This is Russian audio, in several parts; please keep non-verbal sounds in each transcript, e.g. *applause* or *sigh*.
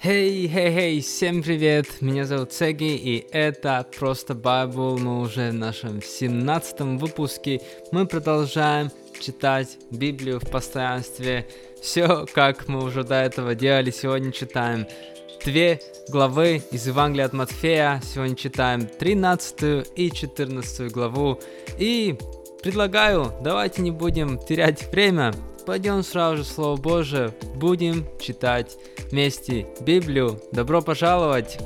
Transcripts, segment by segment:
Хей, хей, хей, всем привет! Меня зовут Сеги, и это Просто Байбл. Мы уже в нашем 17 выпуске. Мы продолжаем читать Библию в постоянстве. Все, как мы уже до этого делали. Сегодня читаем две главы из Евангелия от Матфея. Сегодня читаем 13 и 14 главу. И предлагаю, давайте не будем терять время. Пойдем сразу же Слово Божие, будем читать вместе Библию. Добро пожаловать!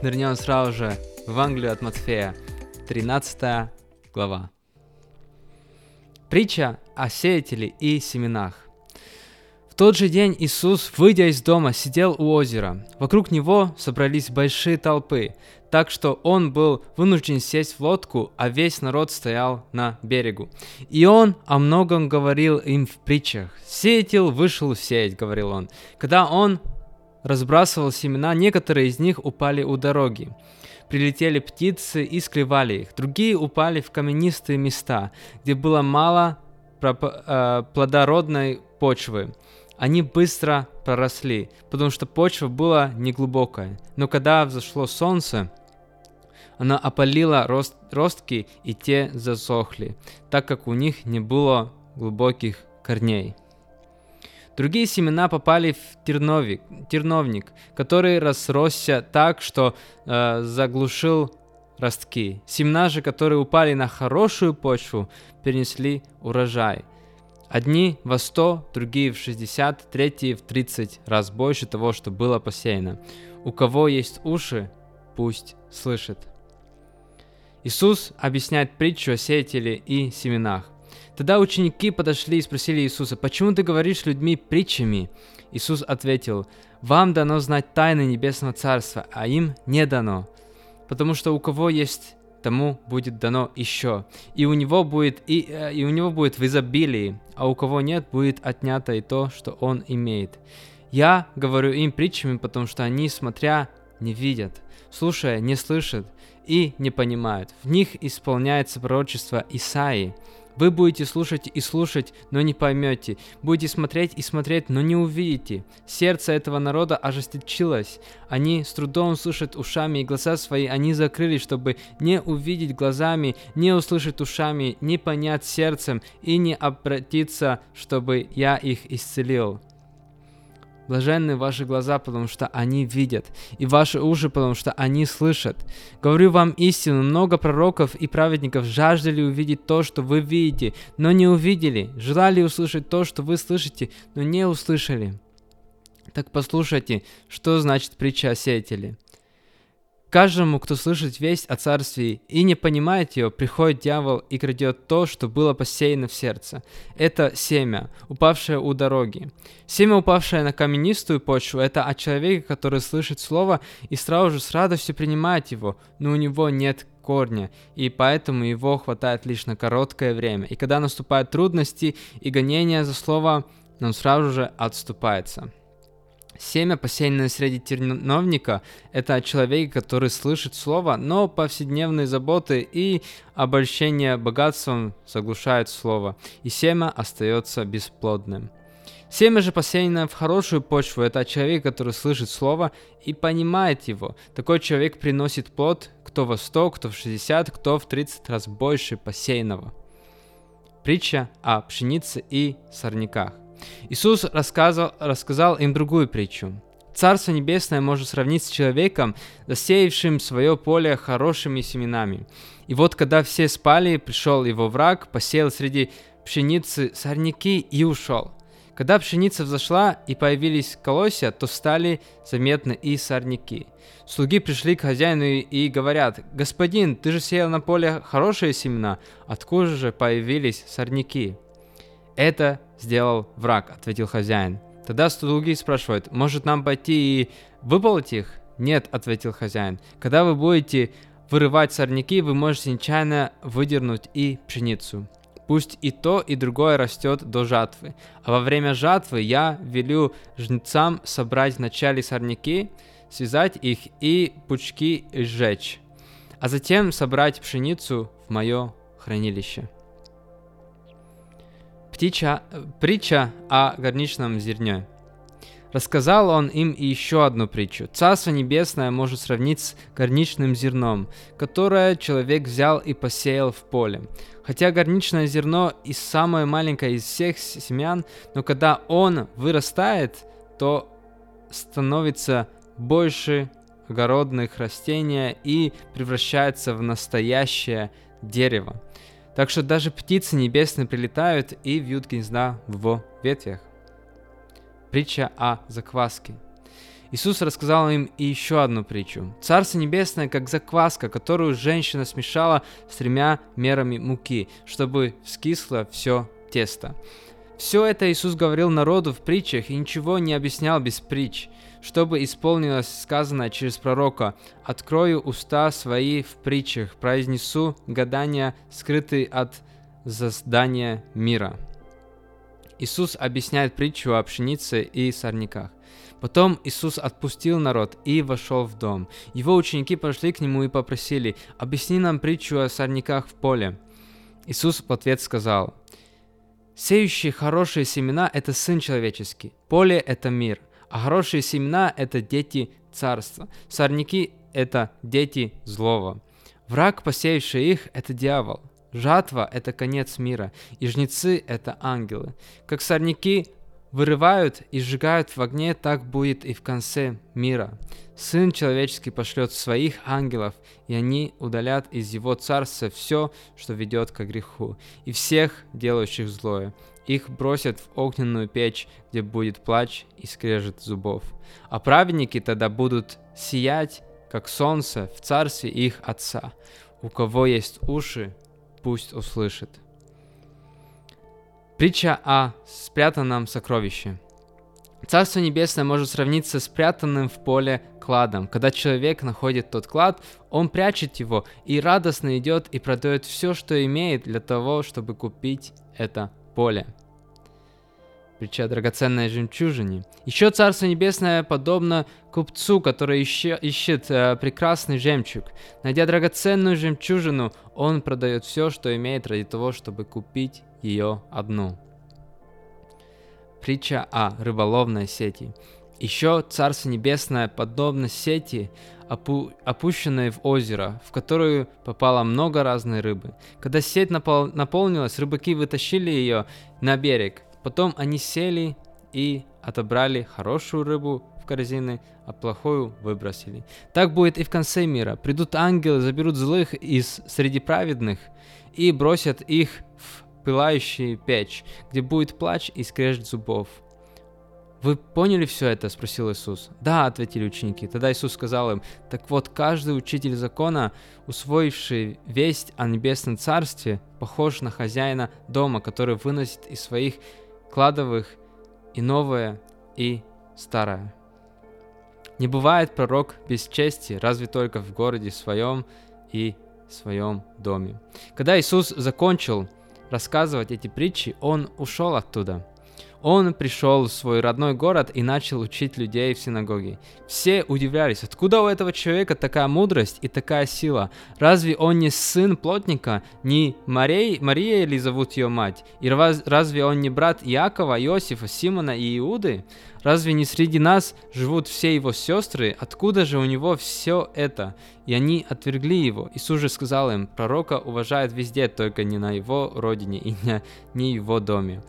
Нырнем сразу же в Евангелию от Матфея, 13 глава. Притча о сеятеле и семенах. Тот же день Иисус, выйдя из дома, сидел у озера. Вокруг него собрались большие толпы, так что он был вынужден сесть в лодку, а весь народ стоял на берегу. И он о многом говорил им в притчах. «Сеятель вышел сеять», — говорил он. Когда он разбрасывал семена, некоторые из них упали у дороги. Прилетели птицы и склевали их. Другие упали в каменистые места, где было мало э, плодородной почвы они быстро проросли, потому что почва была неглубокая. Но когда взошло солнце, она опалила рост, ростки, и те засохли, так как у них не было глубоких корней. Другие семена попали в терновик, терновник, который разросся так, что э, заглушил ростки. Семена же, которые упали на хорошую почву, перенесли урожай – Одни во 100, другие в 60, третьи в 30 раз больше того, что было посеяно. У кого есть уши, пусть слышит. Иисус объясняет притчу о сеятеле и семенах. Тогда ученики подошли и спросили Иисуса, «Почему ты говоришь людьми притчами?» Иисус ответил, «Вам дано знать тайны Небесного Царства, а им не дано, потому что у кого есть тому будет дано еще, и у него будет и, э, и у него будет в изобилии, а у кого нет, будет отнято и то, что он имеет. Я говорю им притчами, потому что они, смотря, не видят, слушая, не слышат и не понимают. В них исполняется пророчество Исаии. Вы будете слушать и слушать, но не поймете. Будете смотреть и смотреть, но не увидите. Сердце этого народа ожесточилось. Они с трудом слышат ушами, и глаза свои они закрыли, чтобы не увидеть глазами, не услышать ушами, не понять сердцем и не обратиться, чтобы я их исцелил. Блаженны ваши глаза, потому что они видят, и ваши уши, потому что они слышат. Говорю вам истину, много пророков и праведников жаждали увидеть то, что вы видите, но не увидели, желали услышать то, что вы слышите, но не услышали. Так послушайте, что значит притча о сеятеле. Каждому, кто слышит весть о царстве и не понимает ее, приходит дьявол и крадет то, что было посеяно в сердце. Это семя, упавшее у дороги. Семя, упавшее на каменистую почву, это от человека, который слышит слово и сразу же с радостью принимает его, но у него нет корня, и поэтому его хватает лишь на короткое время. И когда наступают трудности и гонения за слово, он сразу же отступается. Семя, посеянное среди терновника, это человек, который слышит слово, но повседневные заботы и обольщение богатством заглушают слово, и семя остается бесплодным. Семя же, посеянное в хорошую почву, это человек, который слышит слово и понимает его. Такой человек приносит плод, кто во 100, кто в 60, кто в 30 раз больше посеянного. Притча о пшенице и сорняках. Иисус рассказал, рассказал им другую притчу. Царство Небесное можно сравнить с человеком, засеявшим свое поле хорошими семенами. И вот когда все спали, пришел его враг, посеял среди пшеницы сорняки и ушел. Когда пшеница взошла и появились колосья, то стали заметны и сорняки. Слуги пришли к хозяину и говорят, «Господин, ты же сеял на поле хорошие семена, откуда же появились сорняки?» Это сделал враг, ответил хозяин. Тогда слуги спрашивают, может нам пойти и выполоть их? Нет, ответил хозяин. Когда вы будете вырывать сорняки, вы можете нечаянно выдернуть и пшеницу. Пусть и то, и другое растет до жатвы. А во время жатвы я велю жнецам собрать вначале сорняки, связать их и пучки сжечь, а затем собрать пшеницу в мое хранилище. Птича, притча о горничном зерне. Рассказал он им и еще одну притчу. Царство небесное может сравнить с горничным зерном, которое человек взял и посеял в поле. Хотя горничное зерно и самое маленькое из всех семян, но когда он вырастает, то становится больше огородных растений и превращается в настоящее дерево. Так что даже птицы небесные прилетают и вьют гнезда в ветвях. Притча о закваске. Иисус рассказал им и еще одну притчу. Царство небесное, как закваска, которую женщина смешала с тремя мерами муки, чтобы вскисло все тесто. Все это Иисус говорил народу в притчах и ничего не объяснял без притч, чтобы исполнилось сказанное через пророка «Открою уста свои в притчах, произнесу гадания, скрытые от создания мира». Иисус объясняет притчу о пшенице и сорняках. Потом Иисус отпустил народ и вошел в дом. Его ученики пошли к нему и попросили, «Объясни нам притчу о сорняках в поле». Иисус в ответ сказал, «Сеющие хорошие семена – это Сын Человеческий, поле – это мир, а хорошие семена – это дети Царства, сорняки – это дети злого. Враг, посеявший их – это дьявол – Жатва – это конец мира, и жнецы – это ангелы. Как сорняки вырывают и сжигают в огне, так будет и в конце мира. Сын человеческий пошлет своих ангелов, и они удалят из его царства все, что ведет к греху, и всех, делающих злое. Их бросят в огненную печь, где будет плач и скрежет зубов. А праведники тогда будут сиять, как солнце, в царстве их Отца. У кого есть уши, пусть услышит. Притча о спрятанном сокровище. Царство Небесное может сравниться с спрятанным в поле кладом. Когда человек находит тот клад, он прячет его и радостно идет и продает все, что имеет для того, чтобы купить это поле притча о драгоценной жемчужине. Еще Царство Небесное подобно купцу, который ищет, ищет э, прекрасный жемчуг. Найдя драгоценную жемчужину, он продает все, что имеет ради того, чтобы купить ее одну. Притча о рыболовной сети. Еще Царство Небесное подобно сети, опу опущенной в озеро, в которую попало много разной рыбы. Когда сеть напол наполнилась, рыбаки вытащили ее на берег, Потом они сели и отобрали хорошую рыбу в корзины, а плохую выбросили. Так будет и в конце мира. Придут ангелы, заберут злых из среди праведных и бросят их в пылающую печь, где будет плач и скрежет зубов. «Вы поняли все это?» – спросил Иисус. «Да», – ответили ученики. Тогда Иисус сказал им, «Так вот, каждый учитель закона, усвоивший весть о небесном царстве, похож на хозяина дома, который выносит из своих кладовых и новое, и старое. Не бывает пророк без чести, разве только в городе своем и своем доме. Когда Иисус закончил рассказывать эти притчи, он ушел оттуда – он пришел в свой родной город и начал учить людей в синагоге. Все удивлялись, откуда у этого человека такая мудрость и такая сила? Разве он не сын плотника, не Мария, Мария или зовут ее мать? И разве он не брат Иакова, Иосифа, Симона и Иуды? Разве не среди нас живут все его сестры? Откуда же у него все это? И они отвергли его. Иисус же сказал им, пророка уважают везде, только не на его родине и не, не его доме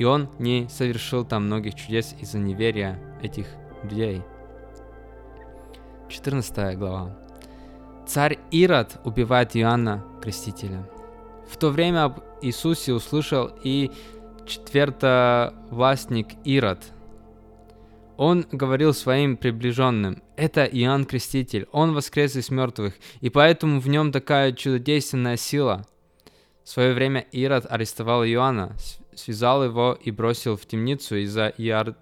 и он не совершил там многих чудес из-за неверия этих людей. 14 глава. Царь Ирод убивает Иоанна Крестителя. В то время об Иисусе услышал и четвертовластник Ирод. Он говорил своим приближенным, это Иоанн Креститель, он воскрес из мертвых, и поэтому в нем такая чудодейственная сила. В свое время Ирод арестовал Иоанна, связал его и бросил в темницу из-за Иар...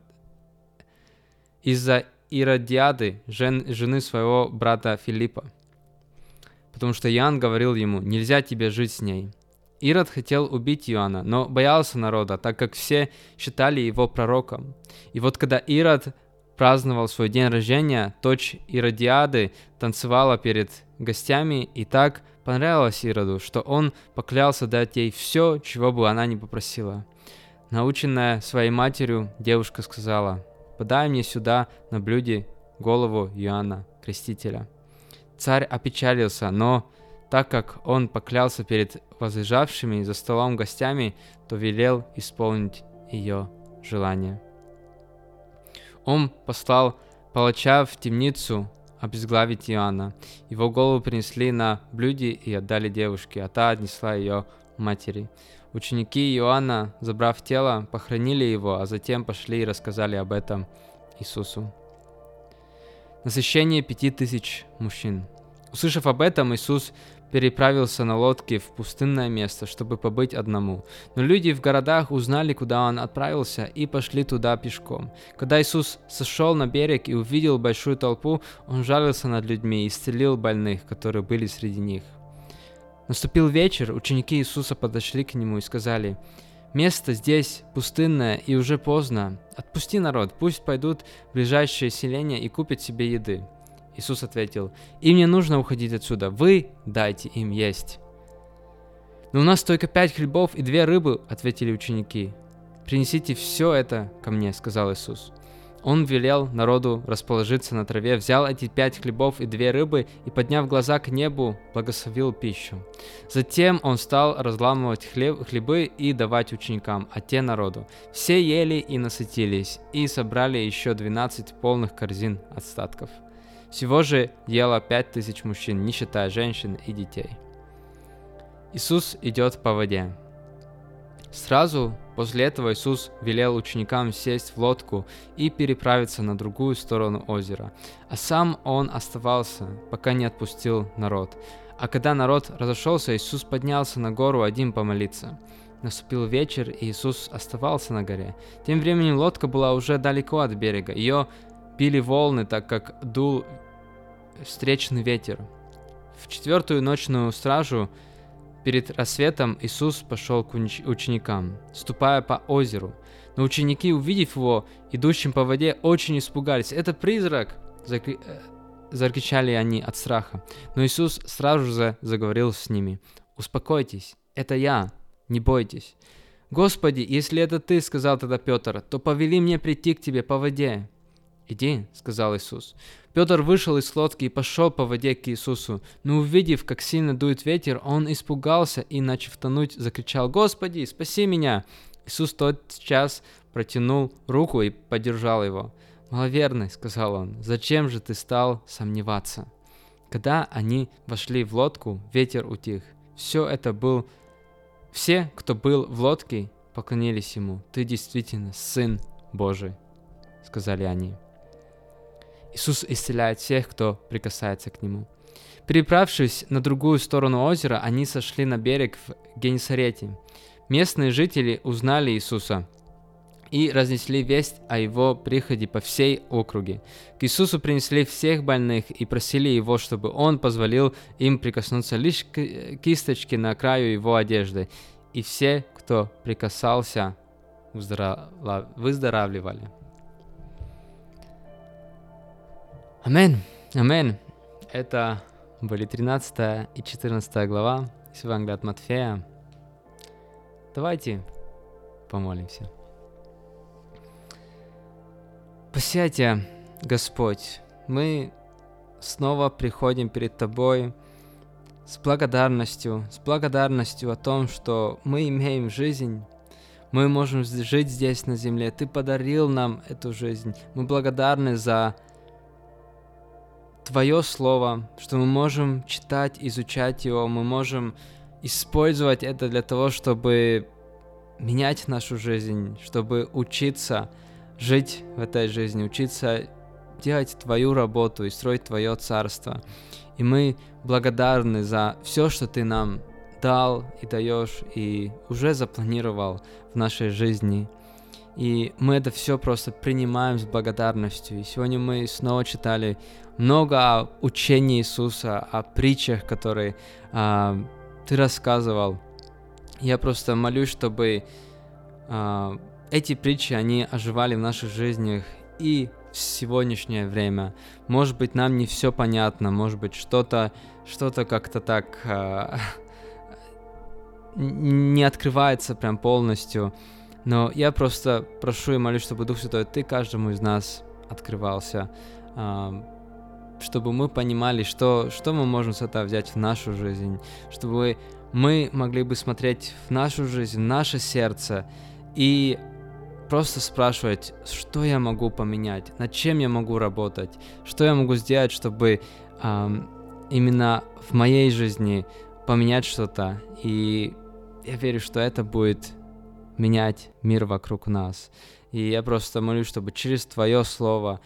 из-за Иродиады, жен... жены своего брата Филиппа. Потому что Иоанн говорил ему, нельзя тебе жить с ней. Ирод хотел убить Иоанна, но боялся народа, так как все считали его пророком. И вот когда Ирод праздновал свой день рождения, дочь Иродиады танцевала перед гостями и так понравилось Ироду, что он поклялся дать ей все, чего бы она ни попросила. Наученная своей матерью, девушка сказала, подай мне сюда на блюде голову Иоанна Крестителя». Царь опечалился, но так как он поклялся перед возлежавшими за столом гостями, то велел исполнить ее желание. Он послал палача в темницу обезглавить Иоанна. Его голову принесли на блюде и отдали девушке, а та отнесла ее матери. Ученики Иоанна, забрав тело, похоронили его, а затем пошли и рассказали об этом Иисусу. Насыщение пяти тысяч мужчин. Услышав об этом, Иисус переправился на лодке в пустынное место, чтобы побыть одному. Но люди в городах узнали, куда он отправился, и пошли туда пешком. Когда Иисус сошел на берег и увидел большую толпу, он жалился над людьми и исцелил больных, которые были среди них. Наступил вечер, ученики Иисуса подошли к нему и сказали, «Место здесь пустынное и уже поздно. Отпусти народ, пусть пойдут в ближайшее селение и купят себе еды». Иисус ответил, «Им не нужно уходить отсюда, вы дайте им есть». «Но у нас только пять хлебов и две рыбы», — ответили ученики. «Принесите все это ко мне», — сказал Иисус. Он велел народу расположиться на траве, взял эти пять хлебов и две рыбы и, подняв глаза к небу, благословил пищу. Затем он стал разламывать хлеб, хлебы и давать ученикам, а те народу. Все ели и насытились, и собрали еще двенадцать полных корзин остатков. Всего же ело пять тысяч мужчин, не считая женщин и детей. Иисус идет по воде. Сразу после этого Иисус велел ученикам сесть в лодку и переправиться на другую сторону озера, а сам он оставался, пока не отпустил народ. А когда народ разошелся, Иисус поднялся на гору один помолиться. Наступил вечер, и Иисус оставался на горе. Тем временем лодка была уже далеко от берега. Ее били волны, так как дул встречный ветер. В четвертую ночную стражу перед рассветом Иисус пошел к ученикам, ступая по озеру. Но ученики, увидев его, идущим по воде, очень испугались. «Это призрак!» Э, закричали они от страха. Но Иисус сразу же заговорил с ними. «Успокойтесь, это я, не бойтесь». «Господи, если это ты, — сказал тогда Петр, — то повели мне прийти к тебе по воде». «Иди», — сказал Иисус. Петр вышел из лодки и пошел по воде к Иисусу, но увидев, как сильно дует ветер, он испугался и, начав тонуть, закричал «Господи, спаси меня!» Иисус тот час протянул руку и поддержал его. «Маловерный», — сказал он, — «зачем же ты стал сомневаться?» Когда они вошли в лодку, ветер утих. Все это был... Все, кто был в лодке, поклонились ему. «Ты действительно Сын Божий», — сказали они. Иисус исцеляет всех, кто прикасается к Нему. Переправившись на другую сторону озера, они сошли на берег в Генесарете. Местные жители узнали Иисуса и разнесли весть о его приходе по всей округе. К Иисусу принесли всех больных и просили его, чтобы он позволил им прикоснуться лишь к кисточке на краю его одежды. И все, кто прикасался, выздоравливали. Амен, амен. Это были 13 и 14 глава из Евангелия от Матфея. Давайте помолимся. Посядьте, Господь, мы снова приходим перед Тобой с благодарностью, с благодарностью о том, что мы имеем жизнь, мы можем жить здесь на земле. Ты подарил нам эту жизнь. Мы благодарны за Твое Слово, что мы можем читать, изучать его, мы можем использовать это для того, чтобы менять нашу жизнь, чтобы учиться жить в этой жизни, учиться делать Твою работу и строить Твое царство. И мы благодарны за все, что Ты нам дал и даешь, и уже запланировал в нашей жизни. И мы это все просто принимаем с благодарностью. И сегодня мы снова читали много о учении Иисуса, о притчах, которые а, ты рассказывал. Я просто молюсь, чтобы а, эти притчи, они оживали в наших жизнях и в сегодняшнее время. Может быть, нам не все понятно, может быть, что-то что-то как-то так а, *laughs* не открывается прям полностью. Но я просто прошу и молюсь, чтобы Дух Святой, Ты каждому из нас открывался, чтобы мы понимали, что, что мы можем с этого взять в нашу жизнь, чтобы мы могли бы смотреть в нашу жизнь, в наше сердце и просто спрашивать, что я могу поменять, над чем я могу работать, что я могу сделать, чтобы эм, именно в моей жизни поменять что-то. И я верю, что это будет менять мир вокруг нас. И я просто молюсь, чтобы через Твое Слово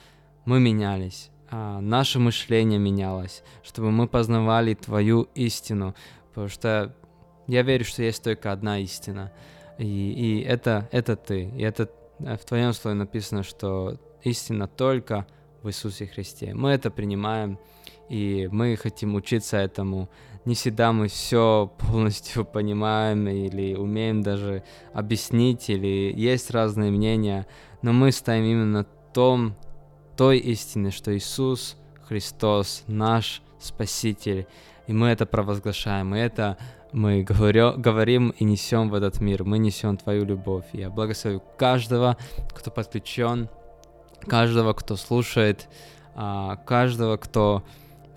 мы менялись, а наше мышление менялось, чтобы мы познавали Твою истину, потому что я верю, что есть только одна истина, и, и это, это Ты, и это э, в Твоем Слове написано, что истина только в Иисусе Христе. Мы это принимаем, и мы хотим учиться этому. Не всегда мы все полностью *laughs* понимаем или умеем даже объяснить, или есть разные мнения, но мы стоим именно том, той истине, что Иисус Христос наш Спаситель, и мы это провозглашаем, и это мы говорю, говорим и несем в этот мир, мы несем Твою любовь. Я благословю каждого, кто подключен, каждого, кто слушает, а, каждого, кто,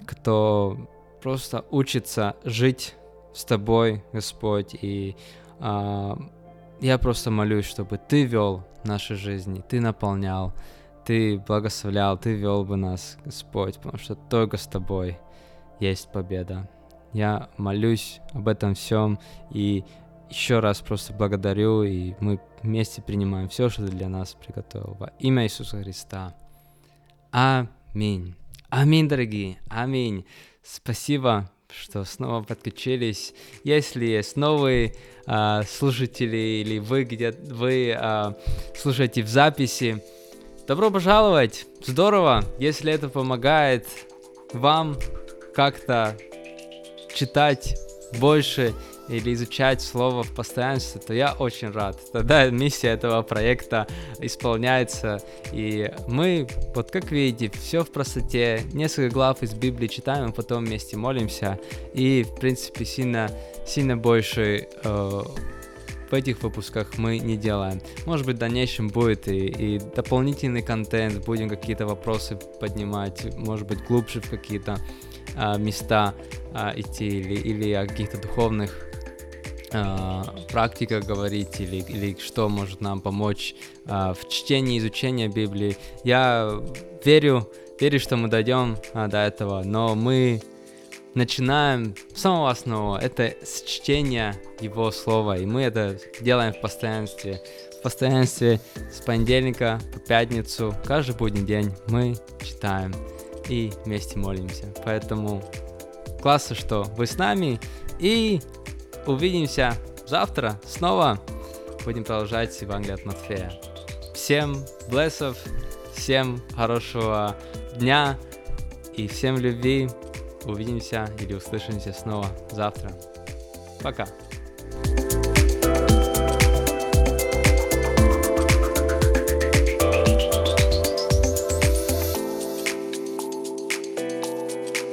кто просто учится жить с Тобой, Господь. И а, я просто молюсь, чтобы Ты вел наши жизни, Ты наполнял, Ты благословлял, Ты вел бы нас, Господь, потому что только с Тобой есть победа. Я молюсь об этом всем и еще раз просто благодарю, и мы вместе принимаем все, что ты для нас приготовил. Во имя Иисуса Христа. Аминь. Аминь, дорогие. Аминь. Спасибо, что снова подключились. Если есть новые а, слушатели или вы где вы а, слушаете в записи, добро пожаловать. Здорово, если это помогает вам как-то читать больше или изучать слово в постоянстве, то я очень рад. Тогда миссия этого проекта исполняется. И мы, вот как видите, все в простоте. Несколько глав из Библии читаем, а потом вместе молимся. И, в принципе, сильно, сильно больше э, в этих выпусках мы не делаем. Может быть, в дальнейшем будет и, и дополнительный контент, будем какие-то вопросы поднимать, может быть, глубже в какие-то э, места э, идти или, или о каких-то духовных э, практика говорить или, или что может нам помочь э, в чтении, изучении Библии. Я верю, верю, что мы дойдем э, до этого, но мы начинаем с самого основного, это с чтения Его Слова, и мы это делаем в постоянстве. В постоянстве с понедельника по пятницу, каждый будний день мы читаем и вместе молимся. Поэтому классно, что вы с нами, и увидимся завтра снова. Будем продолжать Евангелие от Матфея. Всем блессов, всем хорошего дня и всем любви. Увидимся или услышимся снова завтра. Пока.